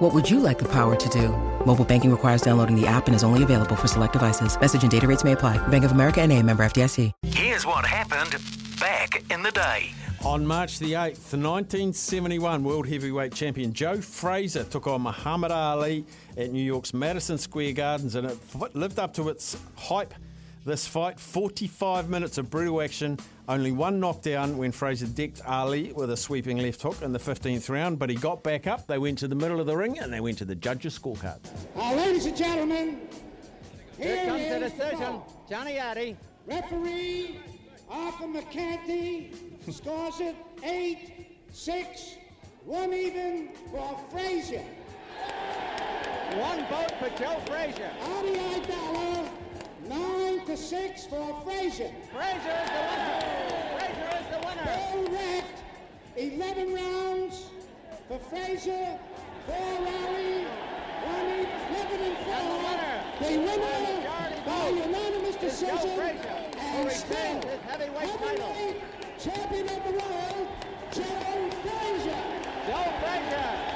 What would you like the power to do? Mobile banking requires downloading the app and is only available for select devices. Message and data rates may apply. Bank of America and a member FDIC. Here's what happened back in the day. On March the 8th, 1971, World Heavyweight Champion Joe Frazier took on Muhammad Ali at New York's Madison Square Gardens and it lived up to its hype. This fight, 45 minutes of brutal action, only one knockdown when Frazier decked Ali with a sweeping left hook in the 15th round, but he got back up. They went to the middle of the ring and they went to the judges' scorecard. Now, ladies and gentlemen, Here here comes the decision. ball. Johnny Addy. Referee Arthur McCarthy scores it eight, six, one even for Frazier. One vote for Joe Frazier. Artie Aidala, nine to six for Frazier. Frazier is the winner. Frazier is the winner. Bill Recht 11 rounds for Frazier, four rally, one eight, 11 and four. And the winner, The winner majority by vote, unanimous decision Frazier, and retains still his heavyweight title. heavyweight champion of the world, Joe Frazier. Joe Frazier.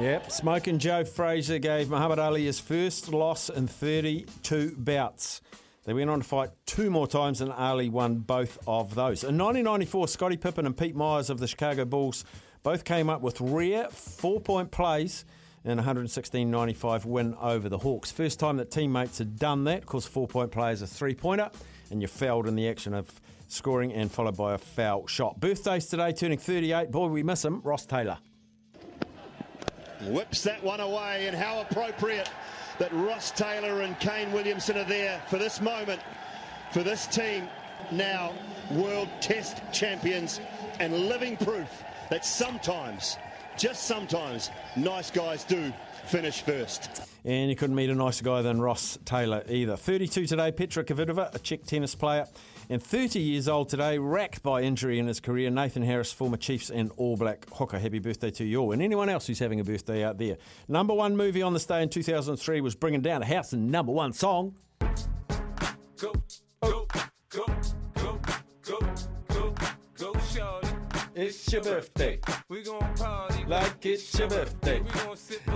Yep, Smoking Joe Frazier gave Muhammad Ali his first loss in 32 bouts. They went on to fight two more times, and Ali won both of those. In 1994, Scottie Pippen and Pete Myers of the Chicago Bulls both came up with rare four point plays in a 116 95 win over the Hawks. First time that teammates had done that, because four point play is a three pointer, and you're fouled in the action of scoring and followed by a foul shot. Birthdays today, turning 38. Boy, we miss him, Ross Taylor. Whips that one away, and how appropriate that Ross Taylor and Kane Williamson are there for this moment, for this team now world test champions and living proof that sometimes, just sometimes, nice guys do finish first. And you couldn't meet a nicer guy than Ross Taylor either. 32 today, Petra Kvitova, a Czech tennis player. And 30 years old today, racked by injury in his career, Nathan Harris, former Chiefs and All Black hooker. Happy birthday to you all. And anyone else who's having a birthday out there. Number one movie on this day in 2003 was Bringing Down a House, and number one song. Go, go, go, It's your birthday. We gon' party Like it's your birthday. We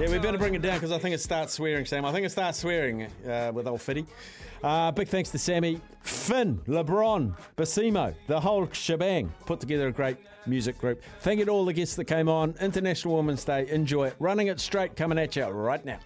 Yeah, we better bring it down because I think it starts swearing, Sam. I think it starts swearing uh, with old Fitty. Uh, big thanks to Sammy, Finn, LeBron, Basimo, the whole shebang. Put together a great music group. Thank you to all the guests that came on. International Women's Day. Enjoy it. Running it straight, coming at you right now.